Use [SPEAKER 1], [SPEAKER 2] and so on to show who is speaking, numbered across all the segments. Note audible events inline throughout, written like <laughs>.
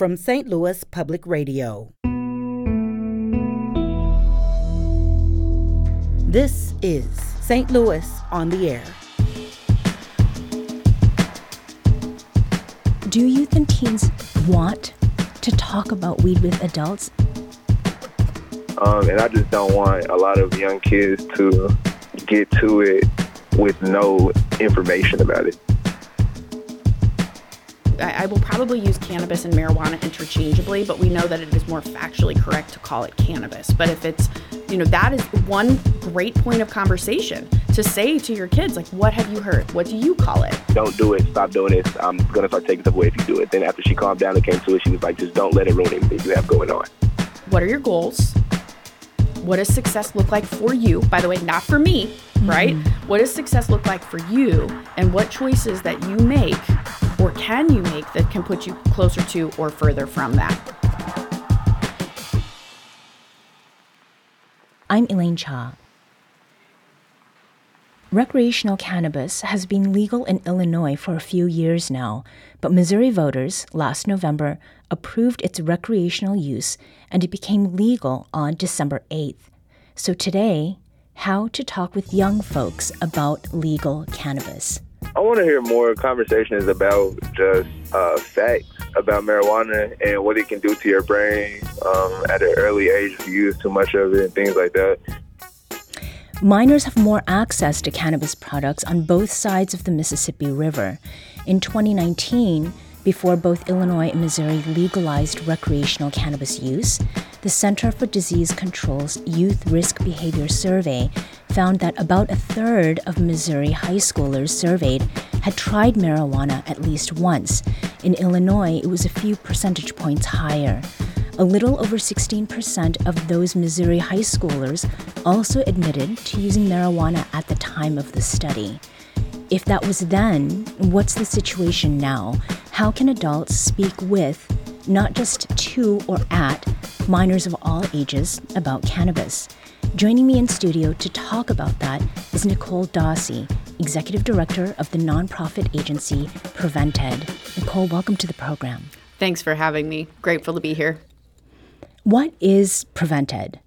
[SPEAKER 1] from St. Louis Public Radio. This is St. Louis on the Air.
[SPEAKER 2] Do youth and teens want to talk about weed with adults?
[SPEAKER 3] Um, and I just don't want a lot of young kids to get to it with no information about it.
[SPEAKER 4] I, I will probably use cannabis and marijuana interchangeably, but we know that it is more factually correct to call it cannabis. But if it's, you know, that is one great point of conversation to say to your kids, like, what have you heard? What do you call it?
[SPEAKER 3] Don't do it. Stop doing this. I'm going to start taking stuff away if you do it. Then after she calmed down and came to it, she was like, just don't let it ruin anything you have going on.
[SPEAKER 4] What are your goals? What does success look like for you? By the way, not for me, right? Mm-hmm. What does success look like for you? And what choices that you make or can you make that can put you closer to or further from that?
[SPEAKER 2] I'm Elaine Cha. Recreational cannabis has been legal in Illinois for a few years now, but Missouri voters last November approved its recreational use and it became legal on December 8th. So today, how to talk with young folks about legal cannabis.
[SPEAKER 3] I want to hear more conversations about just uh, facts about marijuana and what it can do to your brain um, at an early age if you use too much of it and things like that.
[SPEAKER 2] Minors have more access to cannabis products on both sides of the Mississippi River. In 2019, before both Illinois and Missouri legalized recreational cannabis use, the Center for Disease Control's Youth Risk Behavior Survey found that about a third of Missouri high schoolers surveyed had tried marijuana at least once. In Illinois, it was a few percentage points higher. A little over 16% of those Missouri high schoolers also admitted to using marijuana at the time of the study. If that was then, what's the situation now? How can adults speak with, not just to or at, minors of all ages about cannabis? Joining me in studio to talk about that is Nicole Dawsey, Executive Director of the nonprofit agency Prevent Ed. Nicole, welcome to the program.
[SPEAKER 4] Thanks for having me. Grateful to be here.
[SPEAKER 2] What is Prevent
[SPEAKER 4] Ed?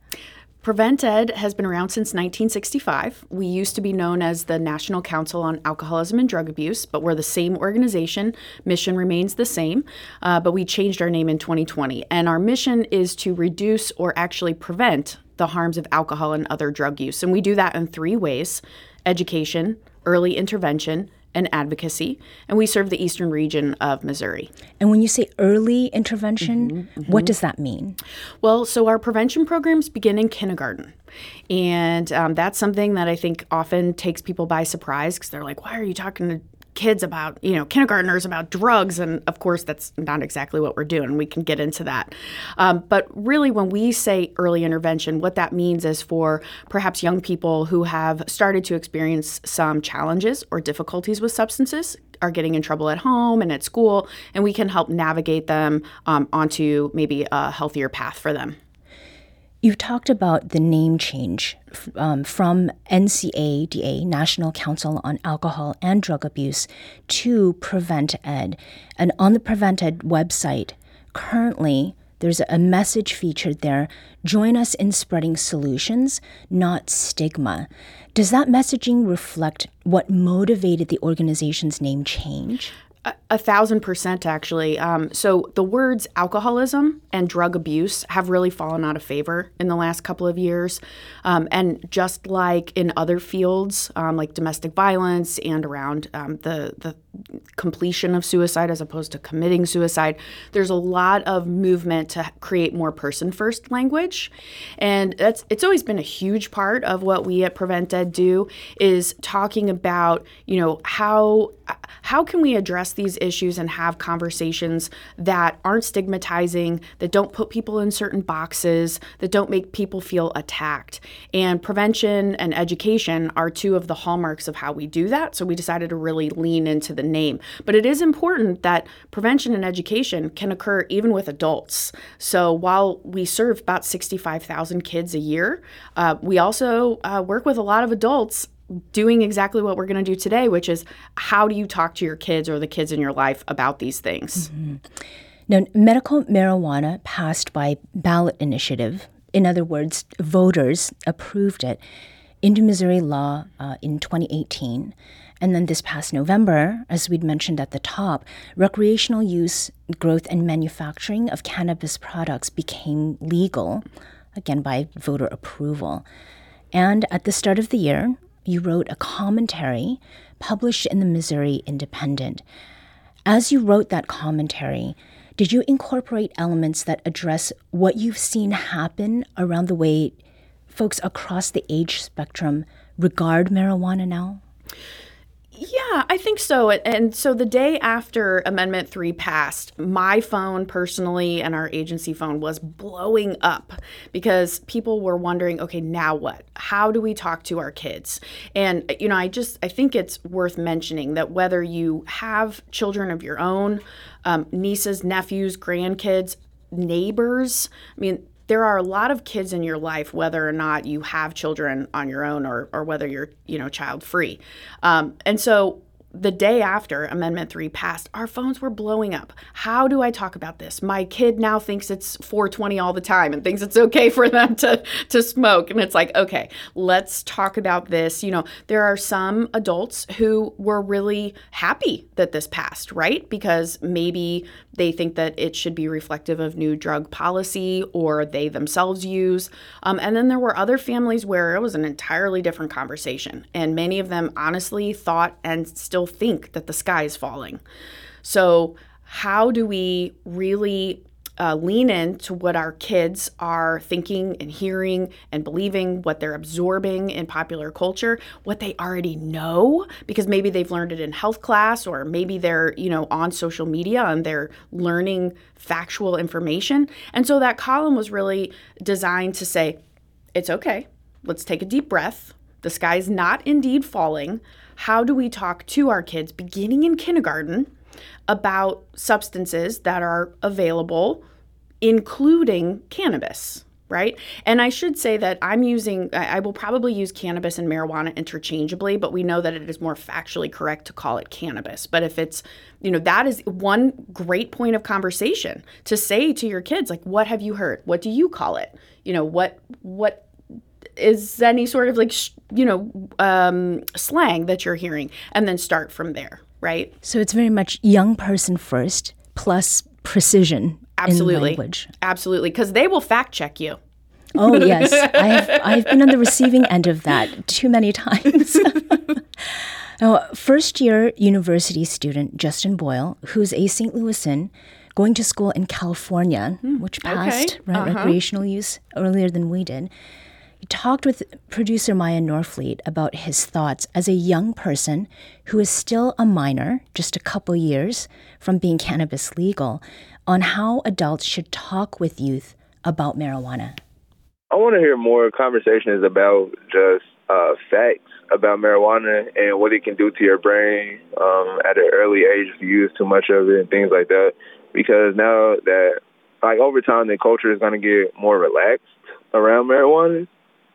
[SPEAKER 4] Prevent Ed has been around since 1965. We used to be known as the National Council on Alcoholism and Drug Abuse, but we're the same organization. Mission remains the same, uh, but we changed our name in 2020. And our mission is to reduce or actually prevent the harms of alcohol and other drug use. And we do that in three ways education, early intervention, and advocacy, and we serve the eastern region of Missouri.
[SPEAKER 2] And when you say early intervention, mm-hmm, mm-hmm. what does that mean?
[SPEAKER 4] Well, so our prevention programs begin in kindergarten. And um, that's something that I think often takes people by surprise because they're like, why are you talking to kids about, you know, kindergartners about drugs. And of course, that's not exactly what we're doing. We can get into that. Um, but really, when we say early intervention, what that means is for perhaps young people who have started to experience some challenges or difficulties with substances, are getting in trouble at home and at school, and we can help navigate them um, onto maybe a healthier path for them.
[SPEAKER 2] You've talked about the name change um, from NCADA, National Council on Alcohol and Drug Abuse, to Prevent Ed. And on the Prevent Ed website, currently, there's a message featured there join us in spreading solutions, not stigma. Does that messaging reflect what motivated the organization's name change?
[SPEAKER 4] A, thousand percent, actually. Um, so the words alcoholism and drug abuse have really fallen out of favor in the last couple of years. Um, and just like in other fields, um, like domestic violence and around um, the the completion of suicide as opposed to committing suicide, there's a lot of movement to create more person first language, and that's it's always been a huge part of what we at Prevent do is talking about you know how how can we address these issues and have conversations that aren't stigmatizing, that don't put people in certain boxes, that don't make people feel attacked. And prevention and education are two of the hallmarks of how we do that. So we decided to really lean into the name. But it is important that prevention and education can occur even with adults. So while we serve about 65,000 kids a year, uh, we also uh, work with a lot of adults doing exactly what we're going to do today, which is how do you talk to your kids or the kids in your life about these things? Mm-hmm.
[SPEAKER 2] Now, medical marijuana passed by ballot initiative, in other words, voters approved it into Missouri law uh, in 2018. And then this past November, as we'd mentioned at the top, recreational use, growth, and manufacturing of cannabis products became legal, again by voter approval. And at the start of the year, you wrote a commentary published in the Missouri Independent. As you wrote that commentary, did you incorporate elements that address what you've seen happen around the way folks across the age spectrum regard marijuana now?
[SPEAKER 4] Yeah, I think so. And so the day after Amendment 3 passed, my phone personally and our agency phone was blowing up because people were wondering, okay, now what? How do we talk to our kids? And, you know, I just, I think it's worth mentioning that whether you have children of your own, um, nieces, nephews, grandkids, neighbors, I mean, there are a lot of kids in your life, whether or not you have children on your own or, or whether you're, you know, child free. Um, and so the day after Amendment 3 passed, our phones were blowing up. How do I talk about this? My kid now thinks it's 420 all the time and thinks it's okay <laughs> for them to, to smoke. And it's like, okay, let's talk about this. You know, there are some adults who were really happy that this passed, right? Because maybe they think that it should be reflective of new drug policy or they themselves use. Um, and then there were other families where it was an entirely different conversation. And many of them honestly thought and still think that the sky is falling. So, how do we really uh, lean into what our kids are thinking and hearing and believing, what they're absorbing in popular culture, what they already know, because maybe they've learned it in health class or maybe they're, you know, on social media and they're learning factual information. And so that column was really designed to say, it's okay. Let's take a deep breath. The sky's not indeed falling. How do we talk to our kids beginning in kindergarten? about substances that are available, including cannabis right? And I should say that I'm using, I will probably use cannabis and marijuana interchangeably, but we know that it is more factually correct to call it cannabis. But if it's, you know, that is one great point of conversation to say to your kids, like, what have you heard? What do you call it? You know, what, what, is any sort of like you know um, slang that you're hearing and then start from there right?
[SPEAKER 2] So it's very much young person first plus precision
[SPEAKER 4] Absolutely.
[SPEAKER 2] in language.
[SPEAKER 4] Absolutely, because they will fact check you.
[SPEAKER 2] Oh yes, <laughs> I've I've been on the receiving end of that too many times. <laughs> now, first year university student Justin Boyle, who's a St. Louisan, going to school in California, hmm, which passed
[SPEAKER 4] okay.
[SPEAKER 2] right,
[SPEAKER 4] uh-huh.
[SPEAKER 2] recreational use earlier than we did. Talked with producer Maya Norfleet about his thoughts as a young person who is still a minor, just a couple years from being cannabis legal, on how adults should talk with youth about marijuana.
[SPEAKER 5] I want to hear more conversations about just uh, facts about marijuana and what it can do to your brain um, at an early age if you use too much of it and things like that. Because now that, like, over time, the culture is going to get more relaxed around marijuana.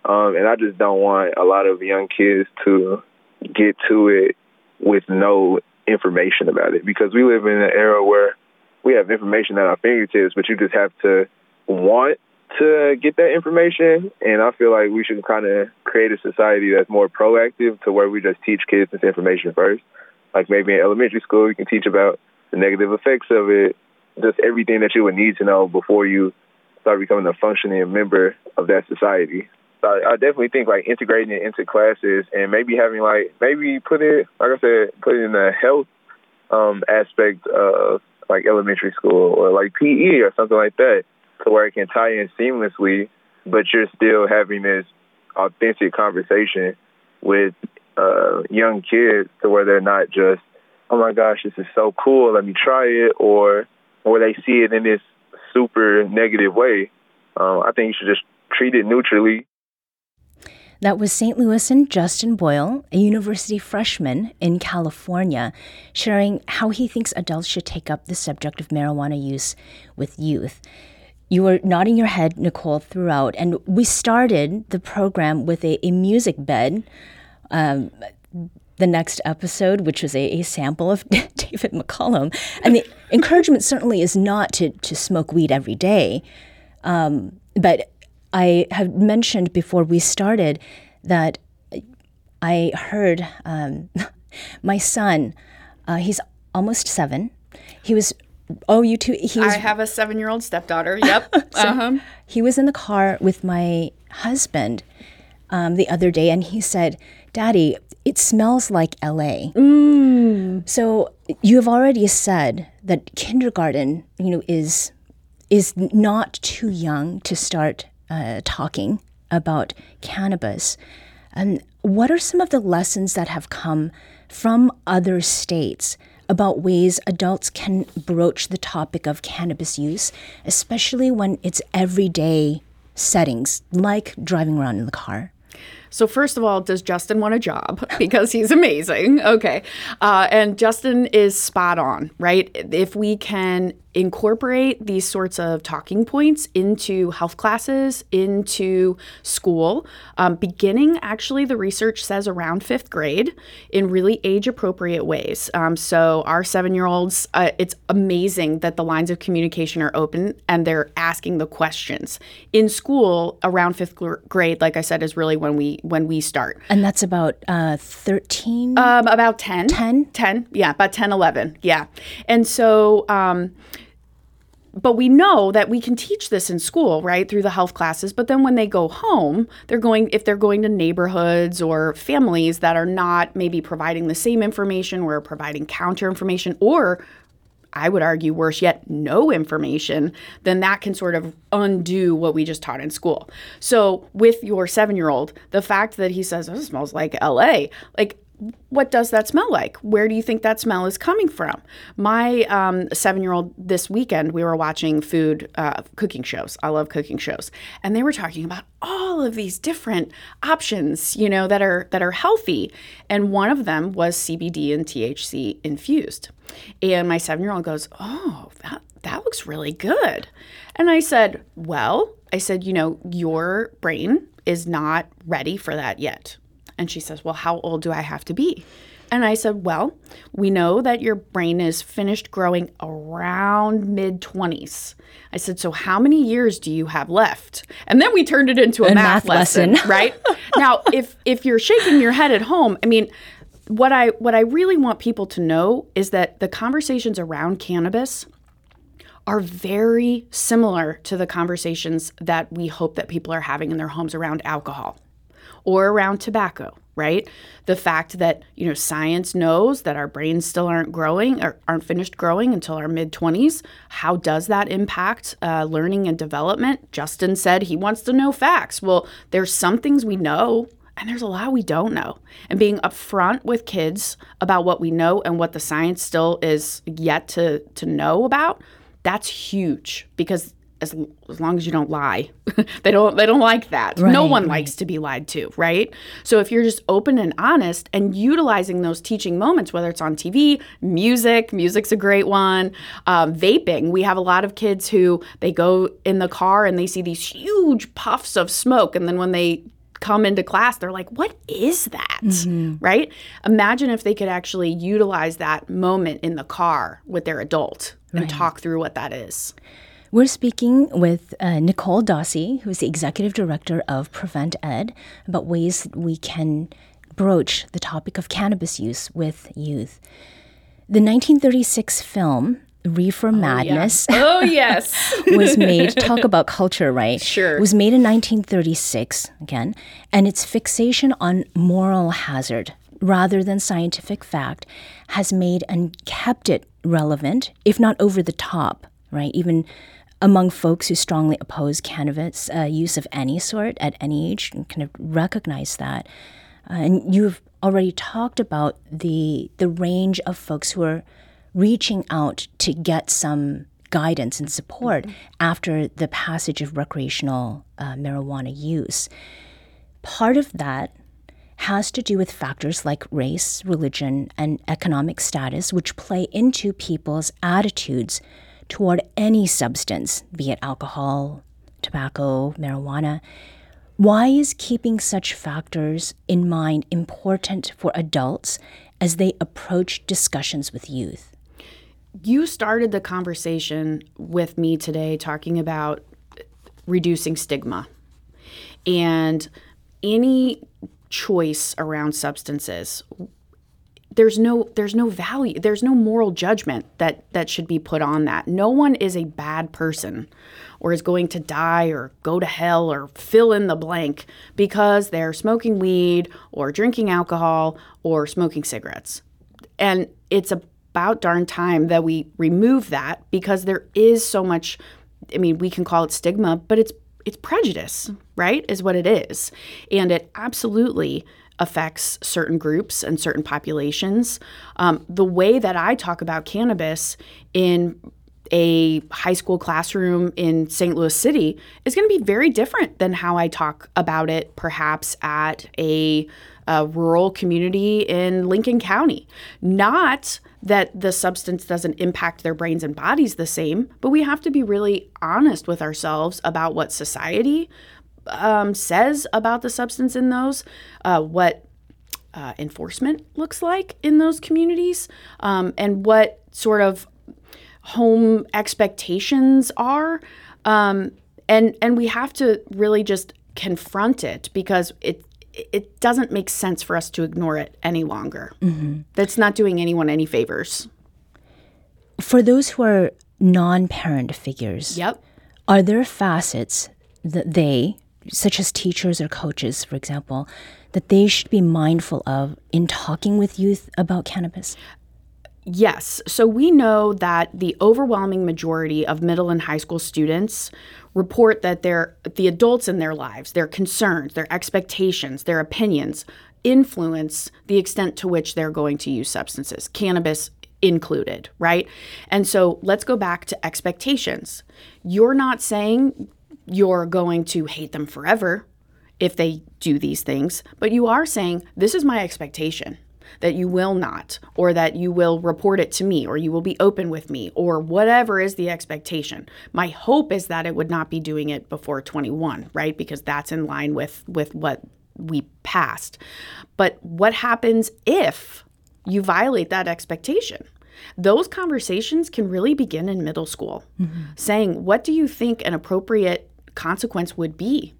[SPEAKER 5] Um, and I just don't want a lot of young kids to get to it with no information about it because we live in an era where we have information at our fingertips, but you just have to want to get that information. And I feel like we should kind of create a society that's more proactive to where we just teach kids this information first. Like maybe in elementary school, you can teach about the negative effects of it, just everything that you would need to know before you start becoming a functioning member of that society. I, I definitely think like integrating it into classes and maybe having like maybe put it like I said put it in the health um, aspect of like elementary school or like PE or something like that to where it can tie in seamlessly, but you're still having this authentic conversation with uh, young kids to where they're not just, oh my gosh, this is so cool, let me try it, or or they see it in this super negative way. Um, I think you should just treat it neutrally
[SPEAKER 2] that was St. Louisan Justin Boyle, a university freshman in California, sharing how he thinks adults should take up the subject of marijuana use with youth. You were nodding your head, Nicole, throughout, and we started the program with a, a music bed. Um, the next episode, which was a, a sample of <laughs> David McCallum. And the encouragement certainly is not to, to smoke weed every day. Um, but I have mentioned before we started that I heard um, <laughs> my son, uh, he's almost seven. He was, oh, you too. He was,
[SPEAKER 4] I have a seven year old stepdaughter. Yep. <laughs> uh-huh.
[SPEAKER 2] he was in the car with my husband um, the other day and he said, Daddy, it smells like LA. So you have already said that kindergarten, you know, is is not too young to start uh, talking about cannabis. And what are some of the lessons that have come from other states about ways adults can broach the topic of cannabis use, especially when it's everyday settings, like driving around in the car?
[SPEAKER 4] So, first of all, does Justin want a job? <laughs> Because he's amazing. Okay. Uh, and Justin is spot on, right? If we can incorporate these sorts of talking points into health classes, into school, um, beginning actually, the research says around fifth grade in really age appropriate ways. Um, so, our seven year olds, uh, it's amazing that the lines of communication are open and they're asking the questions. In school, around fifth gr- grade, like I said, is really when we when we start.
[SPEAKER 2] And that's about uh, 13?
[SPEAKER 4] Um, about 10.
[SPEAKER 2] 10?
[SPEAKER 4] 10, yeah, about 10, 11, yeah. And so, um, but we know that we can teach this in school, right, through the health classes. But then when they go home, they're going, if they're going to neighborhoods or families that are not maybe providing the same information or providing counter information or I would argue worse yet, no information, then that can sort of undo what we just taught in school. So, with your seven year old, the fact that he says, oh, it smells like LA, like, what does that smell like? Where do you think that smell is coming from? My um, seven year old this weekend, we were watching food uh, cooking shows. I love cooking shows. And they were talking about all of these different options, you know, that are that are healthy. And one of them was CBD and THC infused. And my seven year old goes, Oh, that, that looks really good. And I said, Well, I said, you know, your brain is not ready for that yet. And she says, Well, how old do I have to be? And I said, Well, we know that your brain is finished growing around mid 20s. I said, So how many years do you have left? And then we turned it into a,
[SPEAKER 2] A
[SPEAKER 4] math,
[SPEAKER 2] math
[SPEAKER 4] lesson,
[SPEAKER 2] lesson.
[SPEAKER 4] right? <laughs> now, if if you're shaking your head at home, I mean, what I what I really want people to know is that the conversations around cannabis are very similar to the conversations that we hope that people are having in their homes around alcohol or around tobacco, right? The fact that, you know, science knows that our brains still aren't growing or aren't finished growing until our mid 20s. How does that impact uh, learning and development? Justin said he wants to know facts. Well, there's some things we know and there's a lot we don't know. And being upfront with kids about what we know and what the science still is yet to, to know about, that's huge because as, as long as you don't lie. <laughs> They don't they don't like that. No
[SPEAKER 2] Right,
[SPEAKER 4] one likes to be lied to right? So if you're just open and honest and utilizing those teaching moments whether it's on tv music music's a great one um, vaping. We have a lot of kids who they go in the car and they see these huge puffs of smoke and then when they come into class they're like what is that? Right? Imagine if they could actually utilize that moment in the car with their adult and talk through what that is
[SPEAKER 2] We're speaking with uh, Nicole Dawsey, who's the executive director of Prevent Ed, about ways that we can broach the topic of cannabis use with youth. The 1936 film Reefer Madness <laughs>
[SPEAKER 4] oh yes <laughs>
[SPEAKER 2] was made. Talk about culture, right?
[SPEAKER 4] Sure.
[SPEAKER 2] It was made in 1936 again, and its fixation on moral hazard rather than scientific fact has made and kept it relevant, if not over the top, right? Even among folks who strongly oppose cannabis uh, use of any sort at any age, and kind of recognize that. Uh, and you've already talked about the the range of folks who are reaching out to get some guidance and support after the passage of recreational uh, marijuana use. Part of that has to do with factors like race, religion, and economic status, which play into people's attitudes toward any substance, be it alcohol, tobacco, marijuana. Why is keeping such factors in mind important for adults as they approach discussions with youth?
[SPEAKER 4] You started the conversation with me today talking about reducing stigma. And any choice around substances there's no there's no value there's no moral judgment that that should be put on that no one is a bad person or is going to die or go to hell or fill in the blank because they're smoking weed or drinking alcohol or smoking cigarettes. And it's about darn time that we remove that because there is so much I mean, we can call it stigma, but it's it's prejudice, right? Is what it is. And it absolutely affects certain groups and certain populations. Um, the way that I talk about cannabis in a high school classroom in St. Louis City is going to be very different than how I talk about it perhaps at a, a, rural community in Lincoln County. Not that the substance doesn't impact their brains and bodies the same, but we have to be really honest with ourselves about what society um, says about the substance in those, uh, what uh, enforcement looks like in those communities, um, and what sort of home expectations are. Um, and and we have to really just confront it because it it doesn't make sense for us to ignore it any longer. Mm-hmm. That's not doing anyone any favors.
[SPEAKER 2] For those who are non-parent figures,
[SPEAKER 4] yep.
[SPEAKER 2] are there facets that they, such as teachers or coaches, for example, that they should be mindful of in talking with youth about cannabis?
[SPEAKER 4] Yes. So we know that the overwhelming majority of middle and high school students report that their the adults in their lives, their concerns, their expectations, their opinions influence the extent to which they're going to use substances, cannabis included, right? And so let's go back to expectations. You're not saying you're going to hate them forever if they do these things, but you are saying this is my expectation that you will not, or that you will report it to me, or you will be open with me, or whatever is the expectation. My hope is that it would not be doing it before 21, right? Because that's in line with with what we passed. But what happens if you violate that expectation? Those conversations can really begin in middle school, mm-hmm. saying, What do you think an appropriate consequence would be?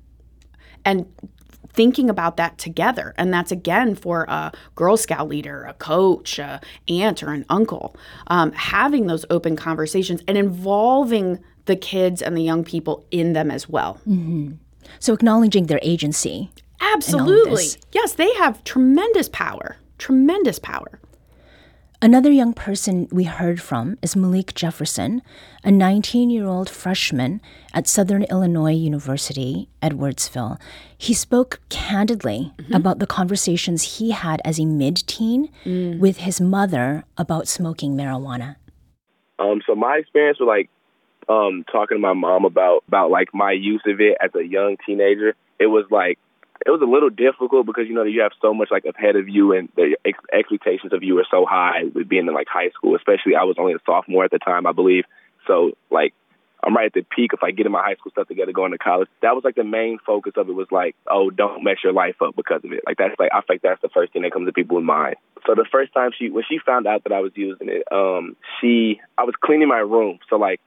[SPEAKER 4] And thinking about that together. And that's again for a Girl Scout leader, a coach, a aunt, or an uncle, um, having those open conversations and involving the kids and the young people in them as well.
[SPEAKER 2] Mm-hmm. So acknowledging their agency.
[SPEAKER 4] Absolutely. Yes, they have tremendous power. Tremendous power.
[SPEAKER 2] Another young person we heard from is Malik Jefferson, a 19 year old freshman at Southern Illinois University, Edwardsville. He spoke candidly mm-hmm. about the conversations he had as a mid teen mm. with his mother about smoking marijuana.
[SPEAKER 3] Um, so, my experience with like um, talking to my mom about, about like my use of it as a young teenager, it was like it was a little difficult because you know you have so much like ahead of you and the ex- expectations of you are so high with being in like high school. Especially I was only a sophomore at the time, I believe. So like I'm right at the peak of like getting my high school stuff together, going to college. That was like the main focus of it was like, oh, don't mess your life up because of it. Like that's like I think that's the first thing that comes to people's mind. So the first time she when she found out that I was using it, um, she I was cleaning my room. So like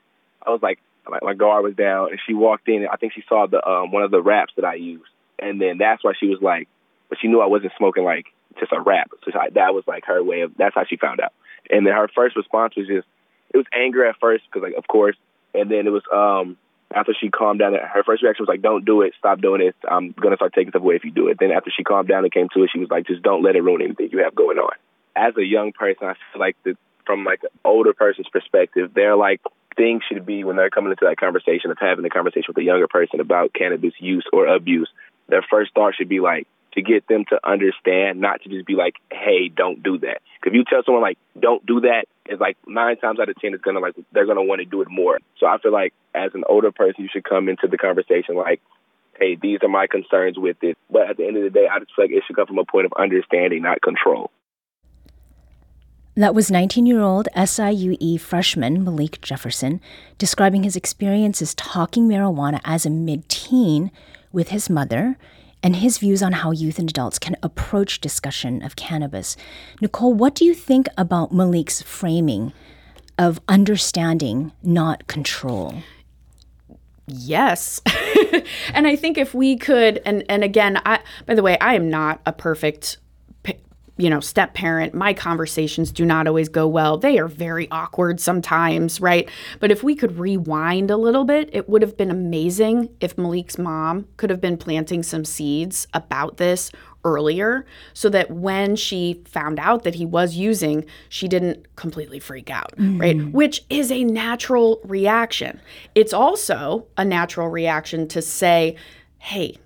[SPEAKER 3] I was like my, my guard was down and she walked in and I think she saw the um one of the wraps that I used and then that's why she was like, but she knew I wasn't smoking like just a rap. So I, that was like her way of. That's how she found out. And then her first response was just, it was anger at first because like of course, and then it was um after she calmed down. Her first reaction was like, "Don't do it. Stop doing it. I'm gonna start taking stuff away if you do it." Then after she calmed down and came to it, she was like, "Just don't let it ruin anything you have going on." As a young person, I feel like the, from like an older person's perspective, they're like things should be when they're coming into that conversation of having a conversation with a younger person about cannabis use or abuse their first thought should be like to get them to understand, not to just be like, "Hey, don't do that." If you tell someone like, "Don't do that," it's like nine times out of ten, it's gonna like they're gonna want to do it more. So I feel like as an older person, you should come into the conversation like, "Hey, these are my concerns with it." But at the end of the day, I just feel like it should come from a point of understanding, not control.
[SPEAKER 2] That was 19 year old SIUE freshman Malik Jefferson describing his experiences talking marijuana as a mid teen with his mother and his views on how youth and adults can approach discussion of cannabis. Nicole, what do you think about Malik's framing of understanding, not control?
[SPEAKER 4] Yes. <laughs> and I think if we could and and again, I by the way, I am not a perfect you know, step parent, my conversations do not always go well. They are very awkward sometimes, right? But if we could rewind a little bit, it would have been amazing if Malik's mom could have been planting some seeds about this earlier so that when she found out that he was using, she didn't completely freak out, mm. right? Which is a natural reaction. It's also a natural reaction to say, hey,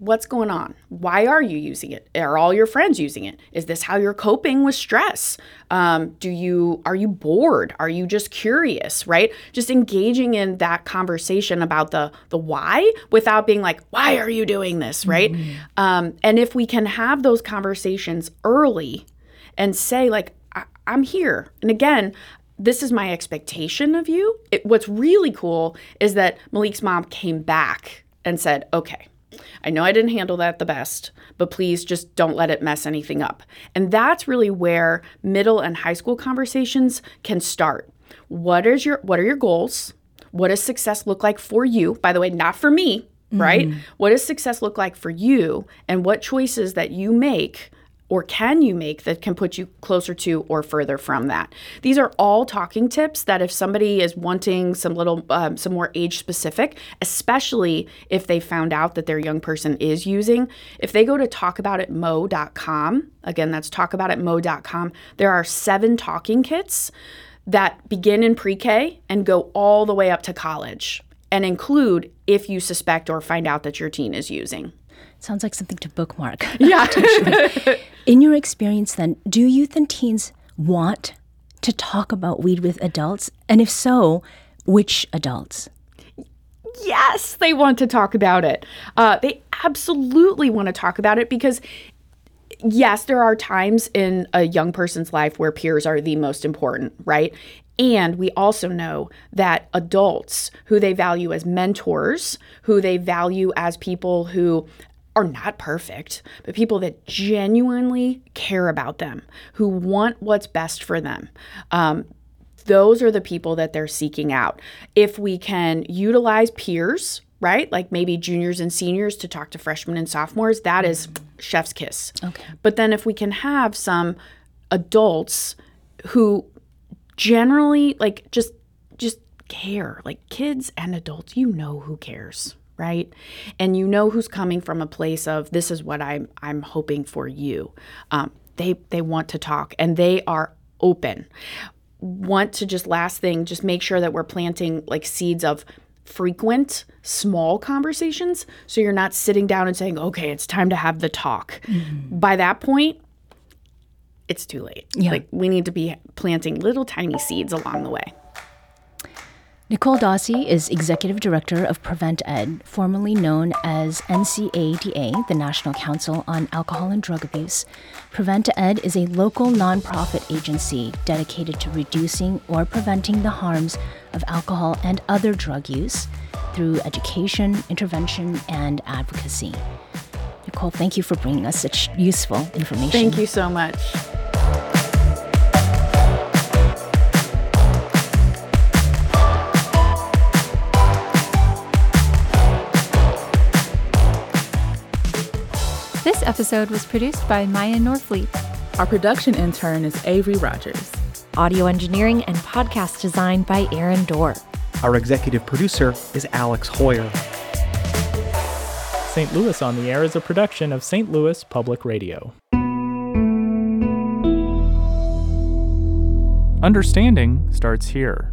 [SPEAKER 4] what's going on? Why are you using it? Are all your friends using it? Is this how you're coping with stress? Um, do you are you bored? Are you just curious? Right? Just engaging in that conversation about the the why without being like, why are you doing this? Right? Mm-hmm. Um, and if we can have those conversations early and say like, I- I'm here, and again, this is my expectation of you. It, what's really cool is that Malik's mom came back and said, okay, I know I didn't handle that the best, but please just don't let it mess anything up. And that's really where middle and high school conversations can start. What is your what are your goals? What does success look like for you? By the way, not for me, right? Mm-hmm. What does success look like for you and what choices that you make or can you make that can put you closer to or further from that? These are all talking tips that if somebody is wanting some little, um, some more age specific, especially if they found out that their young person is using, if they go to talkaboutitmo.com, again, that's talkaboutitmo.com, there are seven talking kits that begin in pre K and go all the way up to college and include if you suspect or find out that your teen is using.
[SPEAKER 2] Sounds like something to bookmark. <laughs>
[SPEAKER 4] Yeah. <laughs>
[SPEAKER 2] In your experience, then, do youth and teens want to talk about weed with adults? And if so, which adults?
[SPEAKER 4] Yes, they want to talk about it. Uh, they absolutely want to talk about it because yes, there are times in a young person's life where peers are the most important, right? And we also know that adults who they value as mentors, who they value as people who are not perfect, but people that genuinely care about them, who want what's best for them. Um, those are the people that they're seeking out. If we can utilize peers, right, like maybe juniors and seniors to talk to freshmen and sophomores, that is chef's kiss.
[SPEAKER 2] Okay.
[SPEAKER 4] But then if we can have some adults who generally like just just care, like kids and adults, you know who cares right? And you know who's coming from a place of this is what I'm I'm hoping for you. Um, they they want to talk and they are open. Want to just last thing, just make sure that we're planting like seeds of frequent small conversations so you're not sitting down and saying okay it's time to have the talk mm-hmm. by that point it's too late yeah. like we need to be planting little tiny seeds along the way
[SPEAKER 2] Nicole Dawsey is Executive Director of Prevent Ed, formerly known as NCADA, the National Council on Alcohol and Drug Abuse. Prevent Ed is a local nonprofit agency dedicated to reducing or preventing the harms of alcohol and other drug use through education, intervention, and advocacy. Nicole, thank you for bringing us such useful information.
[SPEAKER 4] Thank you so much.
[SPEAKER 6] This episode was produced by Maya Norfleet.
[SPEAKER 7] Our production intern is Avery Rogers.
[SPEAKER 8] Audio engineering and podcast design by Aaron Doerr.
[SPEAKER 9] Our executive producer is Alex Heuer.
[SPEAKER 10] St. Louis on the Air is a production of St. Louis Public Radio. Understanding starts here.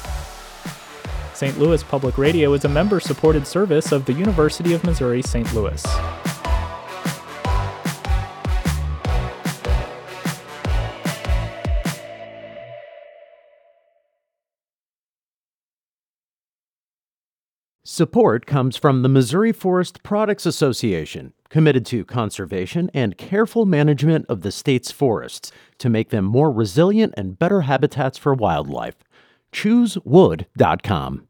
[SPEAKER 10] St. Louis Public Radio is a member supported service of the University of Missouri St. Louis.
[SPEAKER 11] Support comes from the Missouri Forest Products Association, committed to conservation and careful management of the state's forests to make them more resilient and better habitats for wildlife. ChooseWood.com.